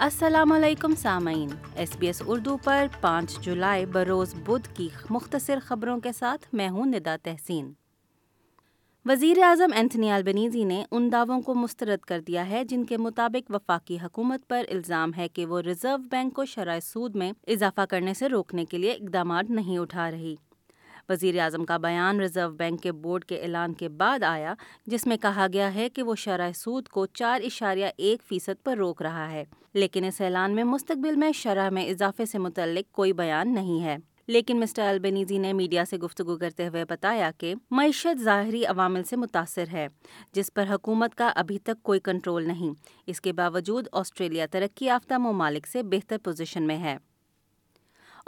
السلام علیکم سامعین۔ ایس بی ایس اردو پر پانچ جولائی بروز بدھ کی مختصر خبروں کے ساتھ میں ہوں ندا تحسین۔ وزیر اعظم اینتھنی البنیزی نے ان دعووں کو مسترد کر دیا ہے جن کے مطابق وفاقی حکومت پر الزام ہے کہ وہ ریزرو بینک کو شرح سود میں اضافہ کرنے سے روکنے کے لیے اقدامات نہیں اٹھا رہی۔ وزیر اعظم کا بیان ریزرو بینک کے بورڈ کے اعلان کے بعد آیا، جس میں کہا گیا ہے کہ وہ شرح سود کو چار اشاریہ ایک فیصد پر روک رہا ہے، لیکن اس اعلان میں مستقبل میں شرح میں اضافے سے متعلق کوئی بیان نہیں ہے۔ لیکن مسٹر البنیزی نے میڈیا سے گفتگو کرتے ہوئے بتایا کہ معیشت ظاہری عوامل سے متاثر ہے، جس پر حکومت کا ابھی تک کوئی کنٹرول نہیں۔ اس کے باوجود آسٹریلیا ترقی یافتہ ممالک سے بہتر پوزیشن میں ہے۔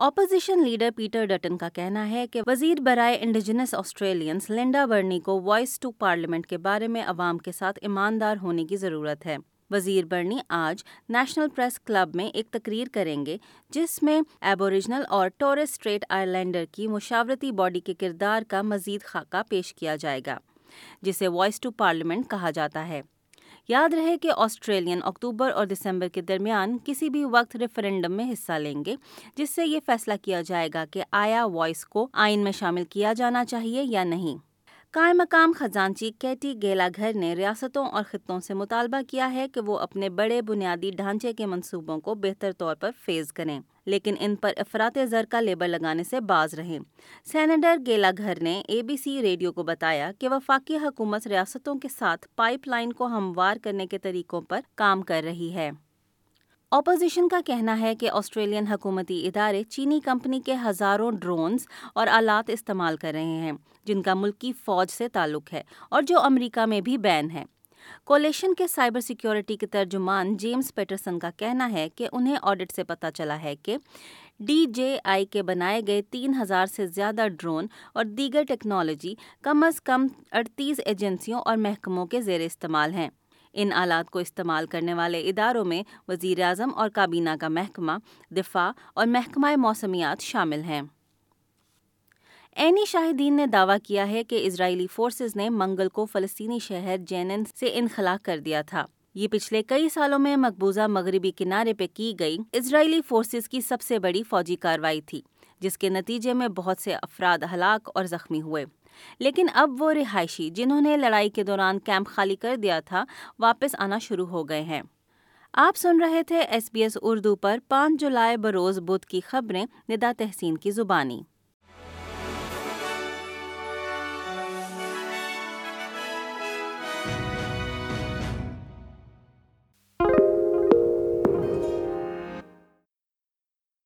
اپوزیشن لیڈر پیٹر ڈٹن کا کہنا ہے کہ وزیر برائے انڈیجنس آسٹریلینس لنڈا برنی کو وائس ٹو پارلیمنٹ کے بارے میں عوام کے ساتھ ایماندار ہونے کی ضرورت ہے۔ وزیر برنی آج نیشنل پریس کلب میں ایک تقریر کریں گے جس میں ایبوریجنل اور ٹورس اسٹریٹ آئرلینڈر کی مشاورتی باڈی کے کردار کا مزید خاکہ پیش کیا جائے گا، جسے وائس ٹو پارلیمنٹ کہا جاتا ہے۔ یاد رہے کہ آسٹریلین اکتوبر اور دسمبر کے درمیان کسی بھی وقت ریفرنڈم میں حصہ لیں گے، جس سے یہ فیصلہ کیا جائے گا کہ آیا وائس کو آئین میں شامل کیا جانا چاہیے یا نہیں۔ قائم مقام خزانچی کیٹی گیلا گھر نے ریاستوں اور خطوں سے مطالبہ کیا ہے کہ وہ اپنے بڑے بنیادی ڈھانچے کے منصوبوں کو بہتر طور پر فیز کریں۔ لیکن ان پر افراط زر کا لیبل لگانے سے باز رہیں سینیٹر گیلا گھر نے اے بی سی ریڈیو کو بتایا کہ وفاقی حکومت ریاستوں کے ساتھ پائپ لائن کو ہموار کرنے کے طریقوں پر کام کر رہی ہے۔ اپوزیشن کا کہنا ہے کہ آسٹریلین حکومتی ادارے چینی کمپنی کے ہزاروں ڈرونز اور آلات استعمال کر رہے ہیں، جن کا ملکی فوج سے تعلق ہے اور جو امریکہ میں بھی بین ہے۔ کولیشن کے سائبر سیکیورٹی کے ترجمان جیمز پیٹرسن کا کہنا ہے کہ انہیں آڈٹ سے پتہ چلا ہے کہ ڈی جے آئی کے بنائے گئے تین ہزار سے زیادہ ڈرون اور دیگر ٹیکنالوجی کم از کم اڑتیس ایجنسیوں اور محکموں کے زیر استعمال ہیں۔ ان آلات کو استعمال کرنے والے اداروں میں وزیر اعظم اور کابینہ کا محکمہ، دفاع اور محکمہ موسمیات شامل ہیں۔ اینی شاہدین نے دعویٰ کیا ہے کہ اسرائیلی فورسز نے منگل کو فلسطینی شہر جینن سے انخلا کر دیا تھا۔ یہ پچھلے کئی سالوں میں مقبوضہ مغربی کنارے پہ کی گئی اسرائیلی فورسز کی سب سے بڑی فوجی کارروائی تھی، جس کے نتیجے میں بہت سے افراد ہلاک اور زخمی ہوئے۔ لیکن اب وہ رہائشی جنہوں نے لڑائی کے دوران کیمپ خالی کر دیا تھا، واپس آنا شروع ہو گئے ہیں۔ آپ سن رہے تھے ایس بی ایس اردو پر پانچ جولائی بروز بدھ کی خبریں، ندا تحسین کی زبانی۔